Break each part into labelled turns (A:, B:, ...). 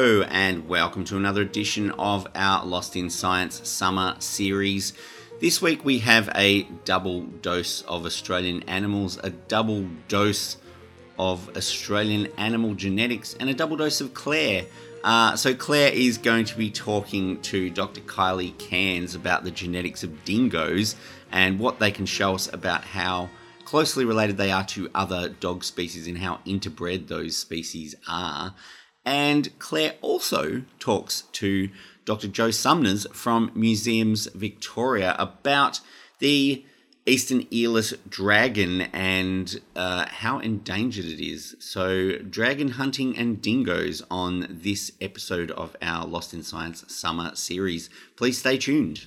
A: Hello, and welcome to another edition of our Lost in Science Summer Series. This week we have a double dose of Australian animals, a double dose of Australian animal genetics, and a double dose of Claire. Uh, so, Claire is going to be talking to Dr. Kylie Cairns about the genetics of dingoes and what they can show us about how closely related they are to other dog species and how interbred those species are. And Claire also talks to Dr. Jo Sumners from Museums Victoria about the eastern earless dragon and uh, how endangered it is. So, dragon hunting and dingoes on this episode of our Lost in Science summer series. Please stay tuned.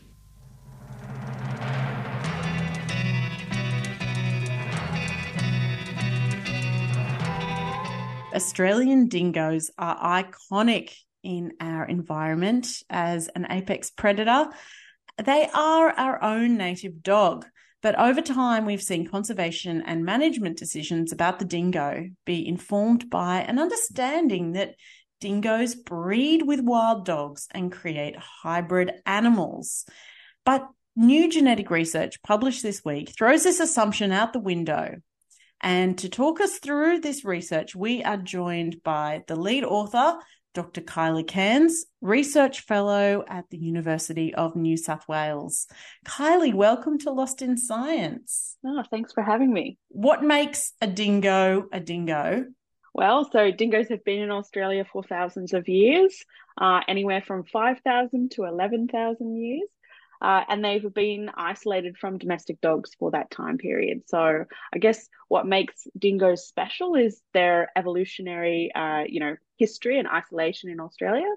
B: Australian dingoes are iconic in our environment as an apex predator. They are our own native dog. But over time, we've seen conservation and management decisions about the dingo be informed by an understanding that dingoes breed with wild dogs and create hybrid animals. But new genetic research published this week throws this assumption out the window. And to talk us through this research, we are joined by the lead author Dr. Kylie Cairns, Research Fellow at the University of New South Wales. Kylie, welcome to Lost in Science.
C: Oh, thanks for having me.
B: What makes a dingo a dingo?
C: Well, so dingoes have been in Australia for thousands of years, uh, anywhere from 5,000 to 11,000 years. Uh, and they've been isolated from domestic dogs for that time period. So I guess what makes dingoes special is their evolutionary, uh, you know, history and isolation in Australia.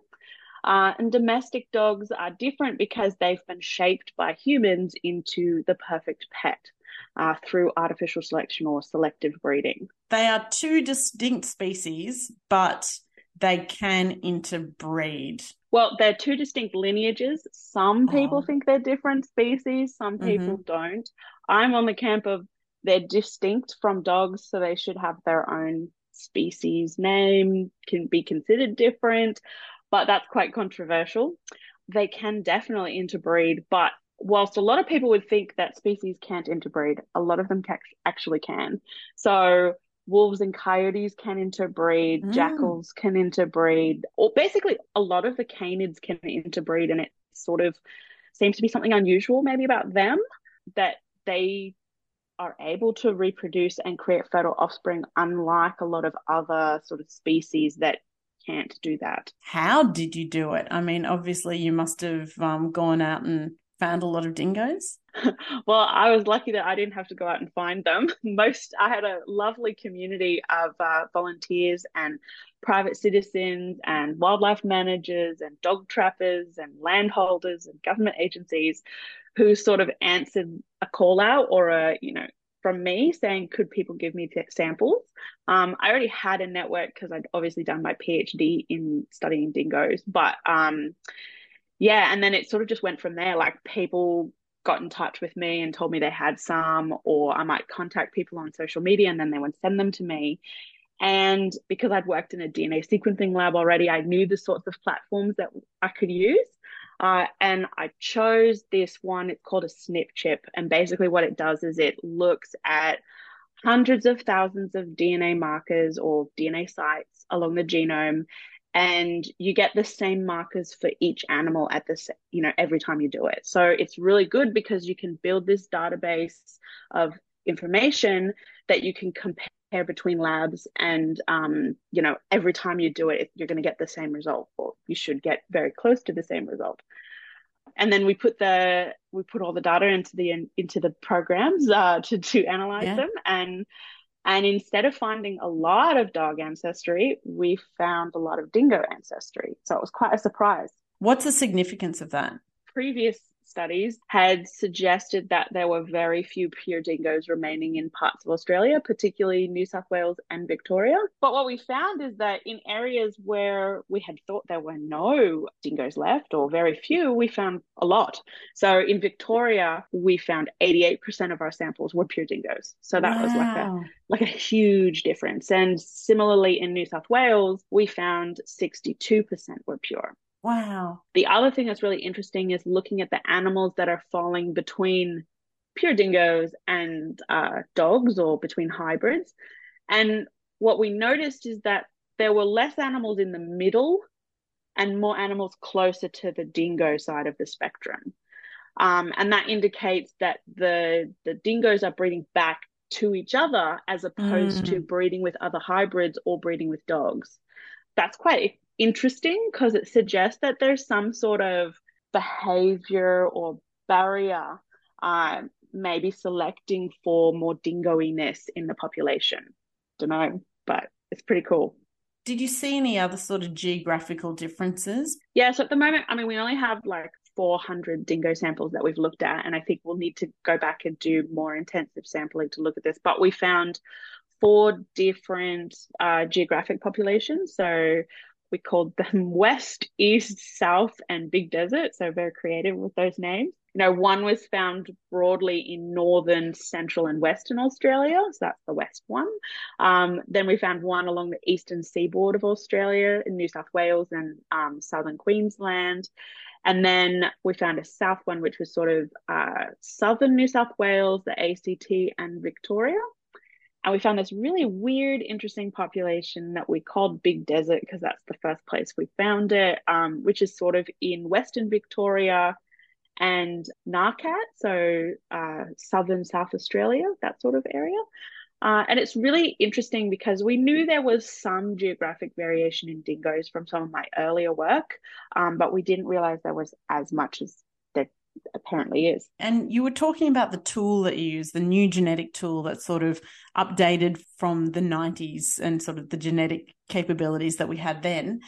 C: Uh, and domestic dogs are different because they've been shaped by humans into the perfect pet. Uh, through artificial selection or selective breeding.
B: They are two distinct species, but they can interbreed.
C: Well, they're two distinct lineages. Some people oh. think they're different species, some people mm-hmm. don't. I'm on the camp of they're distinct from dogs, so they should have their own species name, can be considered different, but that's quite controversial. They can definitely interbreed, but whilst a lot of people would think that species can't interbreed, a lot of them actually can. So wolves and coyotes can interbreed, mm. jackals can interbreed, or basically a lot of the canids can interbreed, and it sort of seems to be something unusual maybe about them that they are able to reproduce and create fertile offspring, unlike a lot of other sort of species that can't do that.
B: How did you do it? I mean, obviously, you must have um, gone out and found a lot of dingoes?
C: well, I was lucky that I didn't have to go out and find them. Most, I had a lovely community of uh, volunteers and private citizens and wildlife managers and dog trappers and landholders and government agencies who sort of answered a call out or a, you know, from me saying, could people give me samples? Um, I already had a network because I'd obviously done my PhD in studying dingoes, but um, yeah, and then it sort of just went from there. Like people got in touch with me and told me they had some, or I might contact people on social media and then they would send them to me. And because I'd worked in a DNA sequencing lab already, I knew the sorts of platforms that I could use. Uh, and I chose this one. It's called a SNP chip. And basically, what it does is it looks at hundreds of thousands of DNA markers or DNA sites along the genome and you get the same markers for each animal at this you know every time you do it so it's really good because you can build this database of information that you can compare between labs and um, you know every time you do it you're going to get the same result or you should get very close to the same result and then we put the we put all the data into the into the programs uh, to to analyze yeah. them and and instead of finding a lot of dog ancestry, we found a lot of dingo ancestry. So it was quite a surprise.
B: What's the significance of that?
C: Previous studies had suggested that there were very few pure dingoes remaining in parts of Australia, particularly New South Wales and Victoria. But what we found is that in areas where we had thought there were no dingoes left or very few, we found a lot. So in Victoria, we found 88% of our samples were pure dingoes. So that wow. was like a like a huge difference. And similarly in New South Wales, we found 62% were pure.
B: Wow.
C: The other thing that's really interesting is looking at the animals that are falling between pure dingoes and uh, dogs or between hybrids. And what we noticed is that there were less animals in the middle and more animals closer to the dingo side of the spectrum. Um, and that indicates that the the dingoes are breeding back to each other as opposed mm. to breeding with other hybrids or breeding with dogs. That's quite interesting because it suggests that there's some sort of behavior or barrier, uh, maybe selecting for more dingoiness in the population. Don't know, but it's pretty cool.
B: Did you see any other sort of geographical differences?
C: Yeah, so at the moment, I mean, we only have like 400 dingo samples that we've looked at, and I think we'll need to go back and do more intensive sampling to look at this. But we found four different uh, geographic populations. So we called them West, East, South, and Big Desert. So very creative with those names. You know, one was found broadly in northern, central, and western Australia. So that's the west one. Um, then we found one along the eastern seaboard of Australia in New South Wales and um, southern Queensland. And then we found a south one, which was sort of uh, southern New South Wales, the ACT, and Victoria. And we found this really weird, interesting population that we called Big Desert because that's the first place we found it, um, which is sort of in Western Victoria and Ngarkat, so uh, southern South Australia, that sort of area. Uh, and it's really interesting because we knew there was some geographic variation in dingoes from some of my earlier work, um, but we didn't realize there was as much as apparently is.
B: And you were talking about the tool that you use, the new genetic tool that's sort of updated from the 90s and sort of the genetic capabilities that we had then.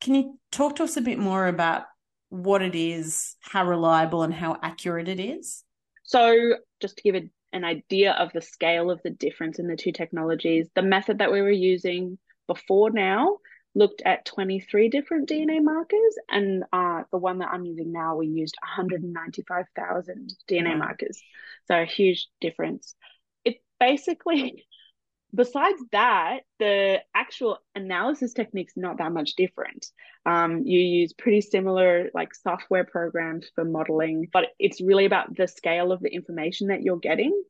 B: Can you talk to us a bit more about what it is, how reliable and how accurate it is?
C: So, just to give a, an idea of the scale of the difference in the two technologies, the method that we were using before now looked at 23 different DNA markers, and uh, the one that I'm using now, we used 195,000 DNA markers. So a huge difference. It basically, besides that, the actual analysis technique's not that much different. Um, you use pretty similar like software programs for modeling, but it's really about the scale of the information that you're getting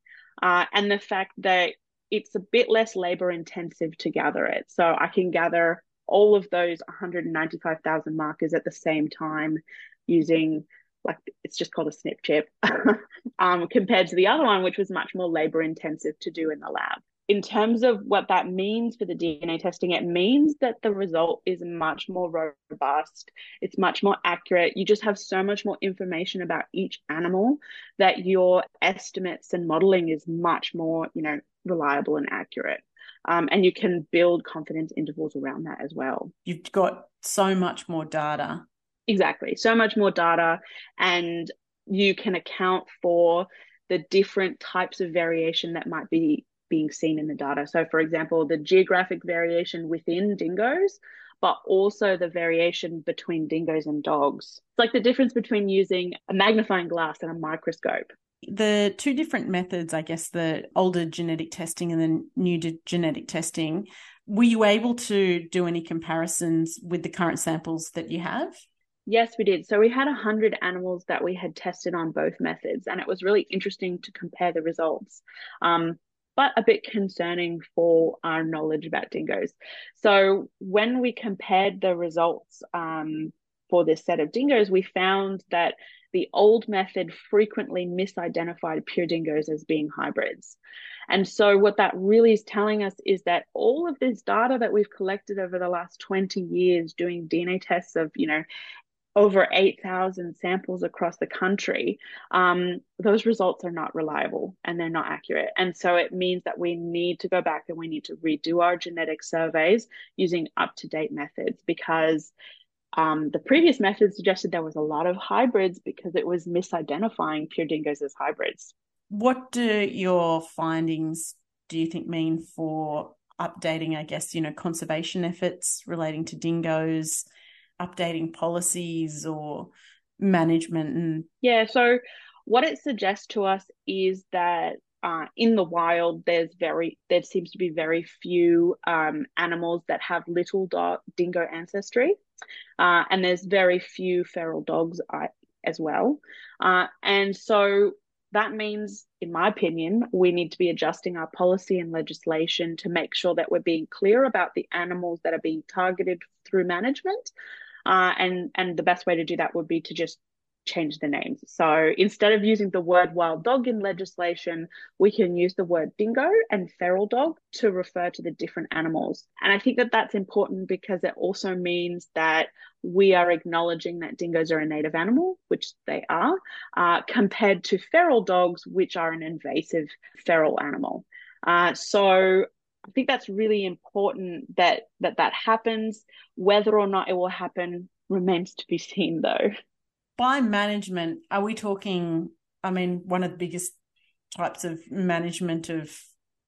C: uh, and the fact that it's a bit less labor intensive to gather it. So I can gather all of those 195,000 markers at the same time using like it's just called a SNP chip um, compared to the other one, which was much more labor intensive to do in the lab. In terms of what that means for the DNA testing, it means that the result is much more robust. It's much more accurate. You just have so much more information about each animal that your estimates and modeling is much more, you know, reliable and accurate. Um, and you can build confidence intervals around that as well.
B: You've got so much more data.
C: Exactly. So much more data. And you can account for the different types of variation that might be being seen in the data. So, for example, the geographic variation within dingoes, but also the variation between dingoes and dogs. It's like the difference between using a magnifying glass and a microscope
B: the two different methods, I guess, the older genetic testing and the new genetic testing, were you able to do any comparisons with the current samples that you have?
C: Yes, we did. So we had 100 animals that we had tested on both methods, and it was really interesting to compare the results. Um, but a bit concerning for our knowledge about dingoes. So when we compared the results um, for this set of dingoes, we found that the old method frequently misidentified pure dingoes as being hybrids. And so, what that really is telling us is that all of this data that we've collected over the last 20 years doing DNA tests of, you know, over 8,000 samples across the country, um, those results are not reliable and they're not accurate. And so it means that we need to go back and we need to redo our genetic surveys using up to date methods because Um, the previous method suggested there was a lot of hybrids because it was misidentifying pure dingoes as hybrids.
B: What do your findings, do you think, mean for updating, I guess, you know, conservation efforts relating to dingoes, updating policies or management? And
C: yeah, so what it suggests to us is that uh, in the wild, there's very there seems to be very few um, animals that have little dingo ancestry, uh, and there's very few feral dogs as well. Uh, and so that means, in my opinion, we need to be adjusting our policy and legislation to make sure that we're being clear about the animals that are being targeted through management. Uh, and and the best way to do that would be to just change the names. So instead of using the word wild dog in legislation, we can use the word dingo and feral dog to refer to the different animals. And I think that that's important because it also means that we are acknowledging that dingoes are a native animal, which they are, uh, compared to feral dogs, which are an invasive feral animal. Uh, so I think that's really important that that that happens. Whether or not it will happen remains to be seen, though
B: by management, are we talking? I mean, one of the biggest types of management of,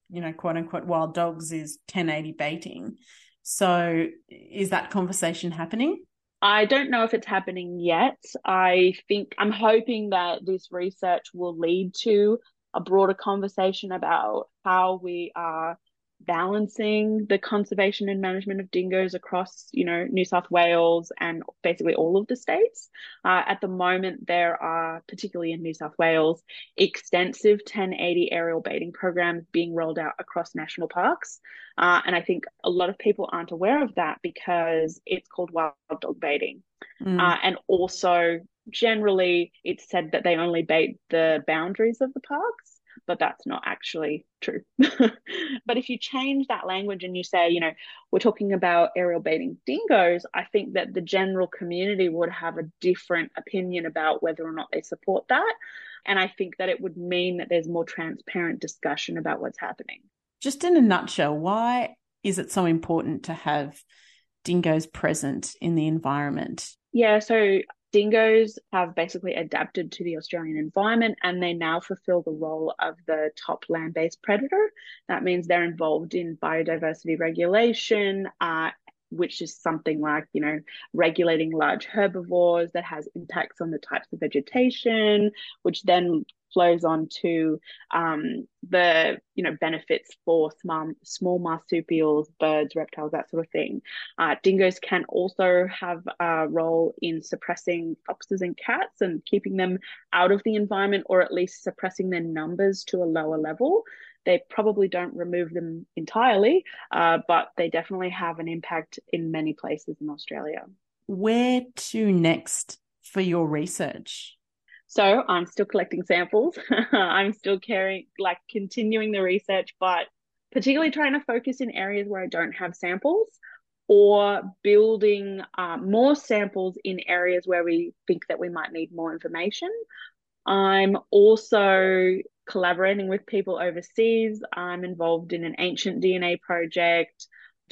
B: you know, quote unquote wild dogs is 1080 baiting. So is that conversation happening?
C: I don't know if it's happening yet. I think I'm hoping that this research will lead to a broader conversation about how we are balancing the conservation and management of dingoes across, you know, New South Wales and basically all of the states. Uh, at the moment, there are, particularly in New South Wales, extensive 1080 aerial baiting programs being rolled out across national parks. Uh, and I think a lot of people aren't aware of that because it's called wild dog baiting. Mm. Uh, and also, generally, it's said that they only bait the boundaries of the parks but that's not actually true. but if you change that language and you say, you know, we're talking about aerial baiting dingoes, I think that the general community would have a different opinion about whether or not they support that. And I think that it would mean that there's more transparent discussion about what's happening.
B: Just in a nutshell, why is it so important to have dingoes present in the environment?
C: Yeah, so dingoes have basically adapted to the Australian environment and they now fulfill the role of the top land based predator. That means they're involved in biodiversity regulation, uh, which is something like, you know, regulating large herbivores that has impacts on the types of vegetation, which then flows on to um, the you know benefits for small, small marsupials, birds, reptiles, that sort of thing. Uh, dingoes can also have a role in suppressing foxes and cats and keeping them out of the environment, or at least suppressing their numbers to a lower level. They probably don't remove them entirely, uh, but they definitely have an impact in many places in Australia.
B: Where to next for your research?
C: So I'm still collecting samples. I'm still carrying, like, continuing the research, but particularly trying to focus in areas where I don't have samples or building uh, more samples in areas where we think that we might need more information. I'm also collaborating with people overseas. I'm involved in an ancient DNA project,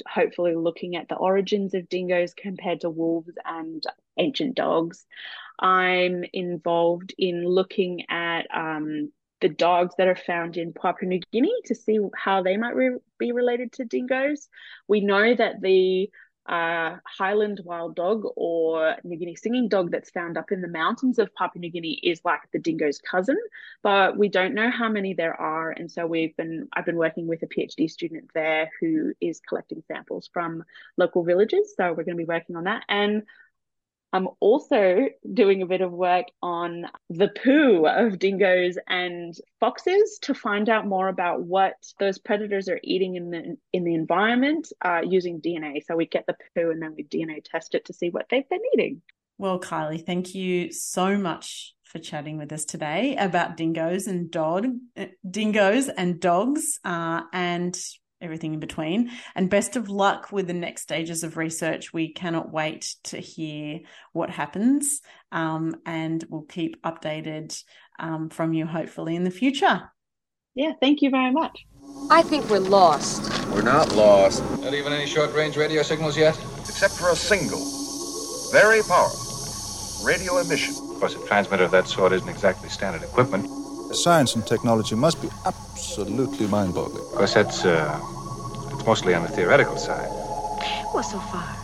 C: hopefully looking at the origins of dingoes compared to wolves and ancient dogs. I'm involved in looking at um, the dogs that are found in Papua New Guinea to see how they might re- be related to dingoes. We know that the uh, Highland wild dog or New Guinea singing dog that's found up in the mountains of Papua New Guinea is like the dingo's cousin, but we don't know how many there are. And so we've been I've been working with a PhD student there who is collecting samples from local villages. So we're going to be working on that. And I'm also doing a bit of work on the poo of dingoes and foxes to find out more about what those predators are eating in the in the environment uh, using DNA. So we get the poo and then we DNA test it to see what they've been eating.
B: Well, Kylie, thank you so much for chatting with us today about dingoes and dog uh, dingoes and dogs uh, and everything in between. And best of luck with the next stages of research. We cannot wait to hear what happens. Um, and we'll keep updated um, from you hopefully in the future.
C: Yeah, thank you very much.
D: I think we're lost.
E: We're not lost.
F: Not even any short range radio signals yet?
E: Except for a single.
D: very powerful. Radio emission.
E: Of course, a transmitter of that sort isn't exactly standard equipment.
F: Science and technology must be absolutely mind-boggling.
E: Of course, that's uh, it's mostly on the theoretical side.
G: Well, so far.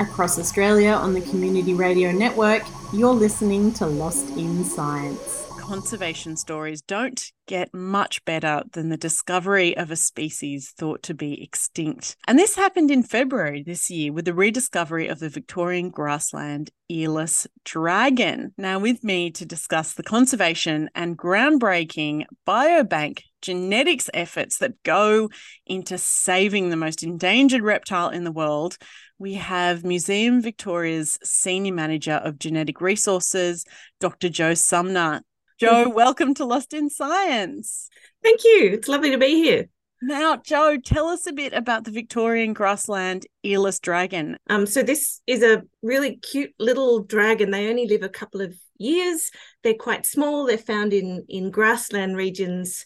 H: Across Australia on the Community Radio Network, you're listening to Lost in Science
B: conservation stories don't get much better than the discovery of a species thought to be extinct. And this happened in February this year with the rediscovery of the Victorian grassland earless dragon. Now, with me to discuss the conservation and groundbreaking biobank genetics efforts that go into saving the most endangered reptile in the world we have Museum Victoria's Senior Manager of Genetic Resources, Dr. Jo Sumner. Jo, welcome to Lost in Science.
G: Thank you. It's lovely to be here.
B: Now, Jo, tell us a bit about the Victorian grassland earless dragon.
G: Um, so this is a really cute little dragon. They only live a couple of years. They're quite small. They're found in in grassland regions,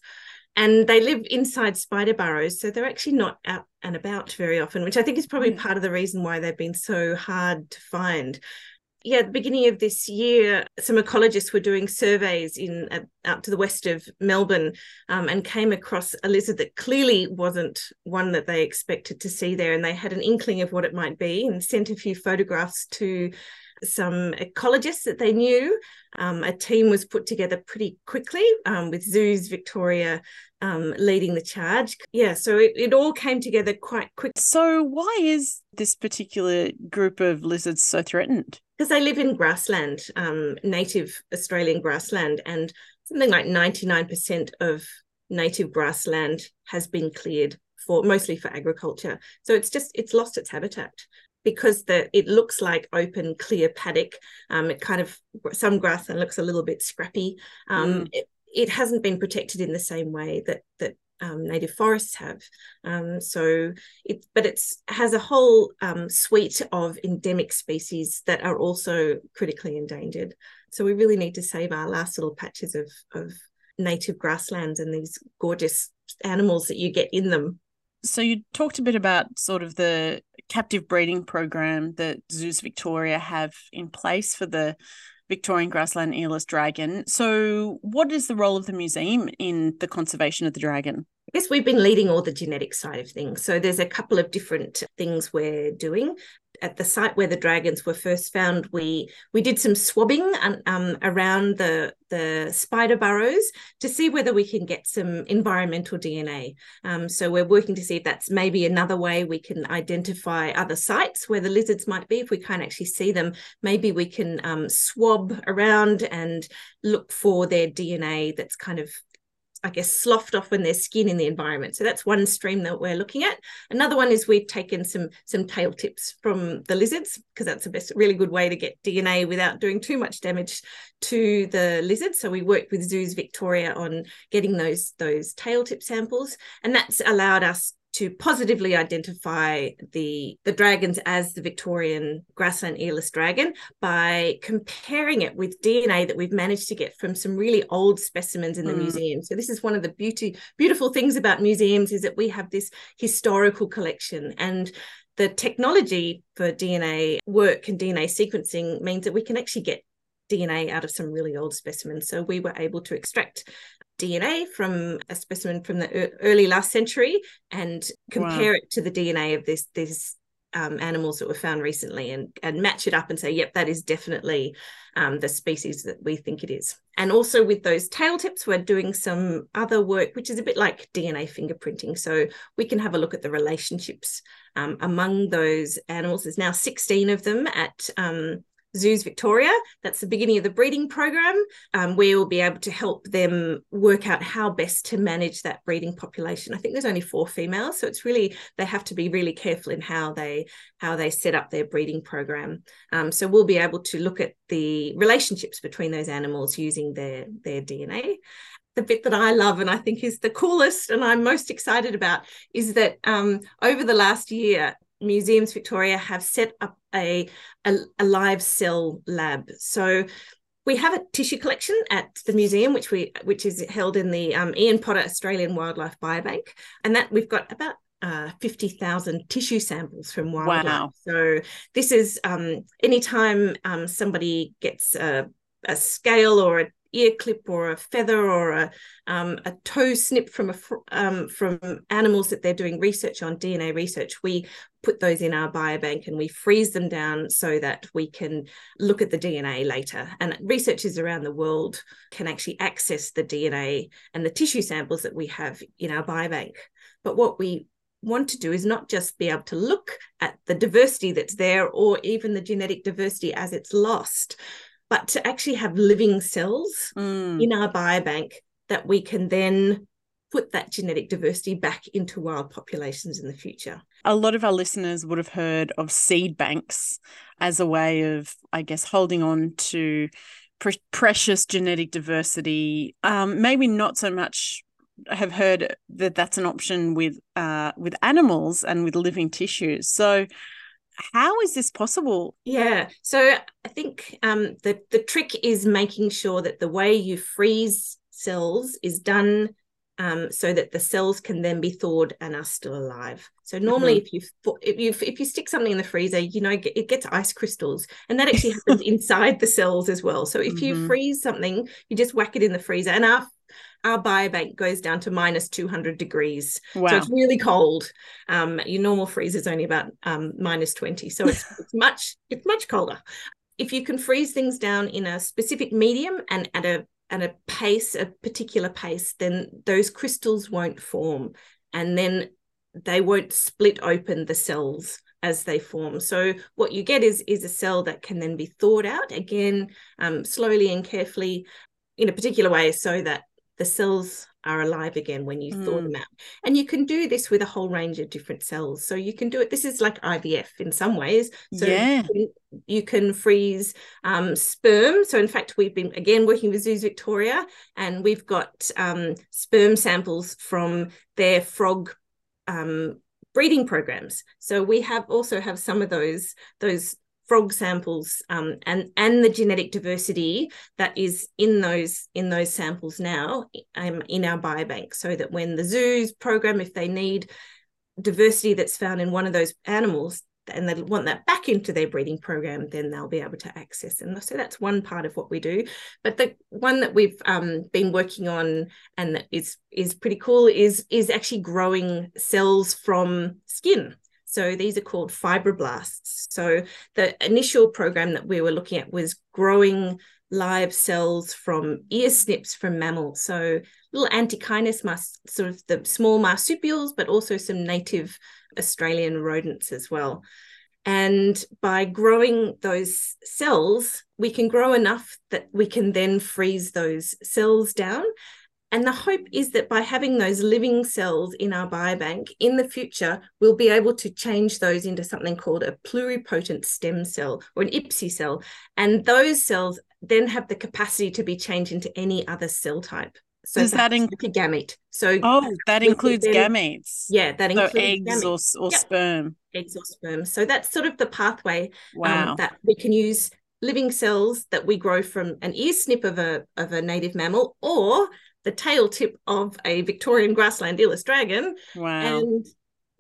G: and they live inside spider burrows. So they're actually not out and about very often, which I think is probably mm. part of the reason why they've been so hard to find yeah, at the beginning of this year, some ecologists were doing surveys in uh, out to the west of Melbourne um, and came across a lizard that clearly wasn't one that they expected to see there. And they had an inkling of what it might be and sent a few photographs to some ecologists that they knew. Um, a team was put together pretty quickly um, with Zoos Victoria um, leading the charge. Yeah, so it, it all came together quite quick.
B: So, why is this particular group of lizards so threatened?
G: Because they live in grassland, um, native Australian grassland, and something like 99% of native grassland has been cleared for mostly for agriculture. So it's just it's lost its habitat because the it looks like open clear paddock um, it kind of some grassland looks a little bit scrappy um, mm. it, it, hasn't been protected in the same way that that native forests have. Um, so it but it's has a whole um, suite of endemic species that are also critically endangered. So we really need to save our last little patches of of native grasslands and these gorgeous animals that you get in them.
B: So you talked a bit about sort of the captive breeding program that Zoos Victoria have in place for the Victorian grassland earless dragon. So, what is the role of the museum in the conservation of the dragon?
G: I guess we've been leading all the genetic side of things. So, there's a couple of different things we're doing at the site where the dragons were first found, we we did some swabbing um, around the the spider burrows to see whether we can get some environmental DNA. Um, so we're working to see if that's maybe another way we can identify other sites where the lizards might be. If we can't actually see them, maybe we can um, swab around and look for their DNA that's kind of I guess, sloughed off when there's skin in the environment. So that's one stream that we're looking at. Another one is we've taken some some tail tips from the lizards because that's a best really good way to get DNA without doing too much damage to the lizards. So we worked with Zoos Victoria on getting those those tail tip samples, and that's allowed us to positively identify the the dragons as the Victorian grassland earless dragon by comparing it with DNA that we've managed to get from some really old specimens in the mm. museum. So this is one of the beauty beautiful things about museums is that we have this historical collection and the technology for DNA work and DNA sequencing means that we can actually get DNA out of some really old specimens. So we were able to extract DNA from a specimen from the early last century and compare wow. it to the DNA of this these um, animals that were found recently and and match it up and say, yep, that is definitely um, the species that we think it is. And also with those tail tips, we're doing some other work, which is a bit like DNA fingerprinting. So we can have a look at the relationships um, among those animals. There's now 16 of them at um, Zoos Victoria. That's the beginning of the breeding program. Um, we will be able to help them work out how best to manage that breeding population. I think there's only four females, so it's really they have to be really careful in how they how they set up their breeding program. Um, so we'll be able to look at the relationships between those animals using their their DNA the bit that I love and I think is the coolest and I'm most excited about is that um, over the last year, Museums Victoria have set up a, a, a live cell lab. So we have a tissue collection at the museum, which we which is held in the um, Ian Potter Australian Wildlife Biobank, and that we've got about uh, 50,000 tissue samples from wildlife.
B: Wow.
G: So this is um, anytime um, somebody gets a, a scale or a ear clip or a feather or a, um, a toe snip from a um, from animals that they're doing research on DNA research, we put those in our biobank and we freeze them down so that we can look at the DNA later. And researchers around the world can actually access the DNA and the tissue samples that we have in our biobank. But what we want to do is not just be able to look at the diversity that's there or even the genetic diversity as it's lost, but to actually have living cells
B: Mm.
G: in our biobank that we can then put that genetic diversity back into wild populations in the future.
B: A lot of our listeners would have heard of seed banks as a way of, I guess, holding on to pre- precious genetic diversity. Um, maybe not so much have heard that that's an option with uh, with animals and with living tissues. So, how is this possible?
G: Yeah. So I think um, the the trick is making sure that the way you freeze cells is done um, so that the cells can then be thawed and are still alive. So normally, if you if you if you stick something in the freezer, you know it gets ice crystals, and that actually happens inside the cells as well. So if you
B: Mhm.
G: freeze something, you just whack it in the freezer, and our our biobank goes down to minus 200 degrees.
B: Wow.
G: So it's really cold. Um, your normal freezer is only about um, minus 20. So it's, it's much, it's much colder. If you can freeze things down in a specific medium and at a at a pace, a particular pace, then those crystals won't form. And then they won't split open the cells as they form. So what you get is is a cell that can then be thawed out again, um, slowly and carefully in a particular way, so that the cells are alive again when you thaw
B: Mm.
G: them out. And you can do this with a whole range of different cells. So you can do it. This is like IVF in some ways. So
B: Yeah.
G: you can, you can freeze um, sperm. So in fact, we've been again working with Zoos Victoria, and we've got um, sperm samples from their frog um, breeding programs. So we have also have some of those those frog samples um, and and the genetic diversity that is in those in those samples now um, in our biobank, so that when the zoos program, if they need diversity that's found in one of those animals and they want that back into their breeding program, then they'll be able to access. And so that's one part of what we do. But the one that we've um, been working on and that is is pretty cool is is actually growing cells from skin. So these are called fibroblasts. So the initial program that we were looking at was growing live cells from ear snips from mammals. So little antechinus, mas- sort of the small marsupials, but also some native Australian rodents as well. And by growing those cells, we can grow enough that we can then freeze those cells down. And the hope is that by having those living cells in our biobank in the future, we'll be able to change those into something called a pluripotent stem cell or an iPSC cell. And those cells then have the capacity to be changed into any other cell type. So
B: Does that
G: like gamete? So
B: Oh, that includes
G: then-
B: gametes.
G: Yeah, that
B: So
G: includes
B: eggs or,
G: gametes.
B: or
G: Yep.
B: sperm.
G: eggs or sperm. So that's sort of the pathway um,
B: Wow.
G: that we can use living cells that we grow from an ear snip of a of a native mammal or the tail tip of a Victorian grassland earless dragon.
B: wow.
G: And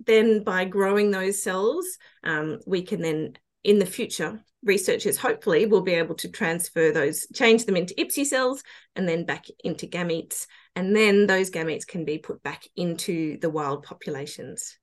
G: then by growing those cells, um, we can then in the future, researchers hopefully will be able to transfer those, change them into iPSC cells and then back into gametes. And then those gametes can be put back into the wild populations.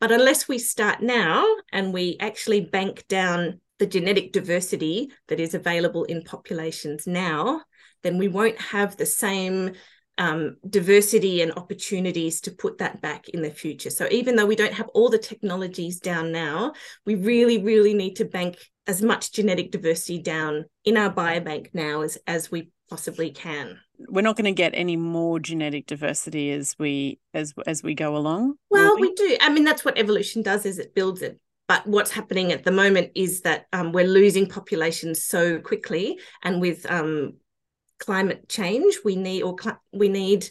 G: But unless we start now and we actually bank down the genetic diversity that is available in populations now, then we won't have the same um, diversity and opportunities to put that back in the future. So even though we don't have all the technologies down now, we really, really need to bank as much genetic diversity down in our biobank now as, as we possibly can.
B: We're not going to get any more genetic diversity as we as as we go along.
G: Well, we do. I mean, that's what evolution does is it builds it. But what's happening at the moment is that um, we're losing populations so quickly, and with um, climate change, we need or cl- we need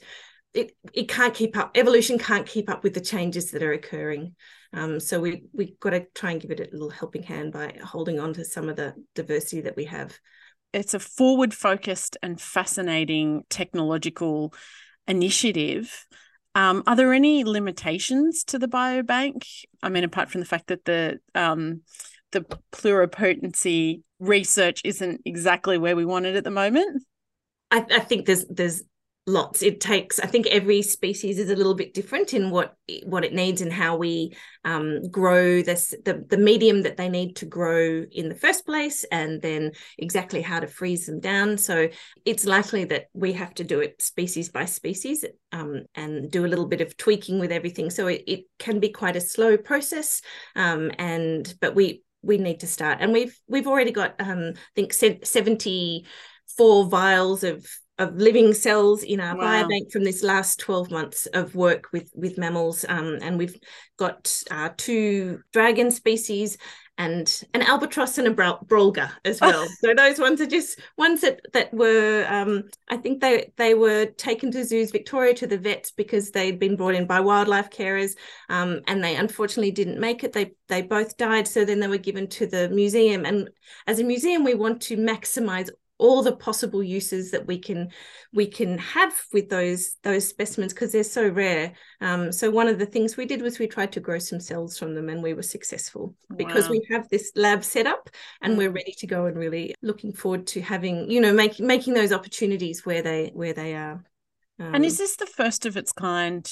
G: it. It can't keep up. Evolution can't keep up with the changes that are occurring. Um, so we we got to try and give it a little helping hand by holding on to some of the diversity that we have.
B: it's a forward focused and fascinating technological initiative Um, are there any limitations to the biobank? I mean, apart from the fact that the um, the pluripotency research isn't exactly where we want it at the moment.
G: I, I think there's there's lots. It takes i think every species is a little bit different in what what it needs and how we um, grow this the, the medium that they need to grow in the first place and then exactly how to freeze them down. So it's likely that we have to do it species by species um, and do a little bit of tweaking with everything. So it, it can be quite a slow process um, and but we we need to start. And we've we've already got um, i think 74 vials of of living cells in our wow. biobank from this last 12 months of work with with mammals. Um, and we've got uh, two dragon species and an albatross and a brolga as well. So those ones are just ones that that were um, i think they they were taken to zoos victoria to the vets because they'd been brought in by wildlife carers um, and they unfortunately didn't make it. They they both died. So then they were given to the museum. And as a museum we want to maximize all the possible uses that we can we can have with those those specimens because they're so rare. Um, so one of the things we did was we tried to grow some cells from them, and we were successful wow. because we have this lab set up, and we're ready to go and really looking forward to having you know making making those opportunities where they where they are.
B: Um, and is this the first of its kind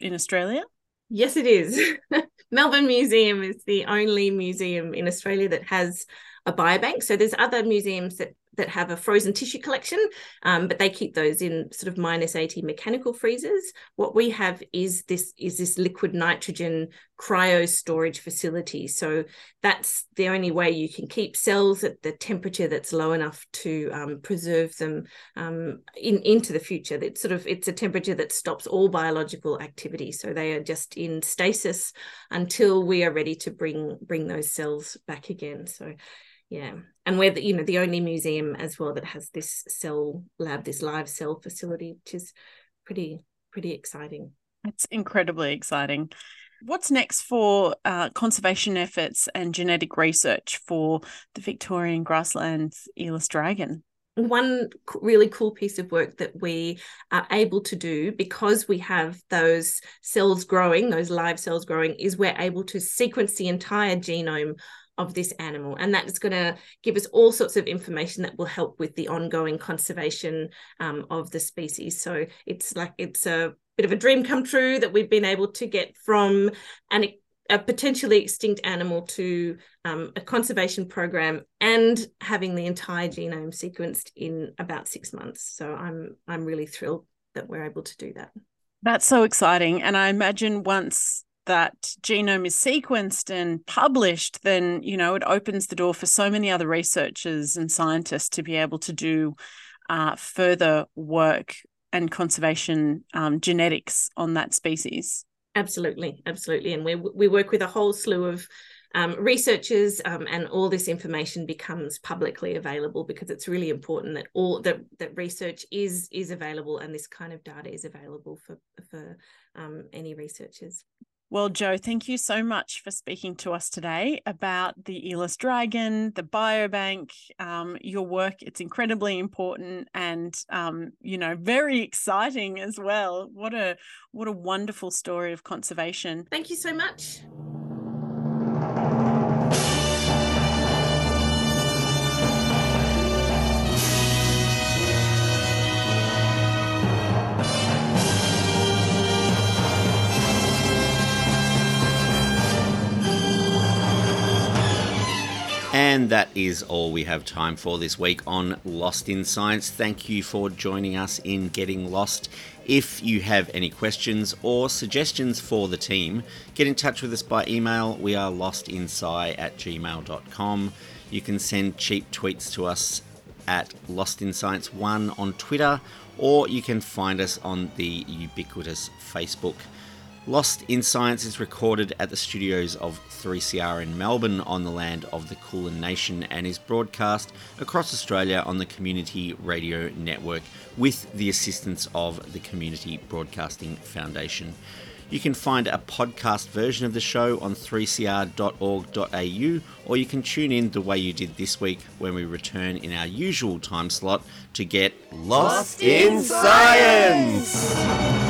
B: in Australia?
G: Yes, it is. Melbourne Museum is the only museum in Australia that has a biobank. So there's other museums that that have a frozen tissue collection, um, but they keep those in sort of minus 80 mechanical freezers. What we have is this is this liquid nitrogen cryo storage facility. So that's the only way you can keep cells at the temperature that's low enough to um, preserve them um, in into the future. It's sort of it's a temperature that stops all biological activity. So they are just in stasis until we are ready to bring bring those cells back again. So yeah. And we're the, you know the only museum as well that has this cell lab this live cell facility which is pretty pretty exciting.
B: It's incredibly exciting. What's next for uh, conservation efforts and genetic research for the victorian grasslands earless dragon?
G: One really cool piece of work that we are able to do because we have those cells growing, those live cells growing, is we're able to sequence the entire genome of this animal. And that is going to give us all sorts of information that will help with the ongoing conservation um, of the species. So it's like it's a bit of a dream come true that we've been able to get from an a potentially extinct animal to um, a conservation program and having the entire genome sequenced in about six months. So I'm I'm really thrilled that we're able to do that.
B: That's so exciting. And I imagine once that genome is sequenced and published, then you know it opens the door for so many other researchers and scientists to be able to do uh, further work and conservation um, genetics on that species.
G: Absolutely, absolutely, and we we work with a whole slew of um, researchers, um, and all this information becomes publicly available because it's really important that all that that research is is available and this kind of data is available for for um, any researchers.
B: Well, Jo, thank you so much for speaking to us today about the earless dragon, the biobank, um, your work. It's incredibly important and um, you know very exciting as well. What a what a wonderful story of conservation.
G: Thank you so much.
A: That is all we have time for this week on Lost in Science. Thank you for joining us in Getting Lost. If you have any questions or suggestions for the team, get in touch with us by email. We are lostinsci at gmail.com. You can send cheap tweets to us at Lost in Science 1 on Twitter, or you can find us on the ubiquitous Facebook. Lost in Science is recorded at the studios of 3CR in Melbourne on the land of the Kulin Nation and is broadcast across Australia on the Community Radio Network with the assistance of the Community Broadcasting Foundation. You can find a podcast version of the show on 3cr.org.au or you can tune in the way you did this week when we return in our usual time slot to get
I: Lost in Science!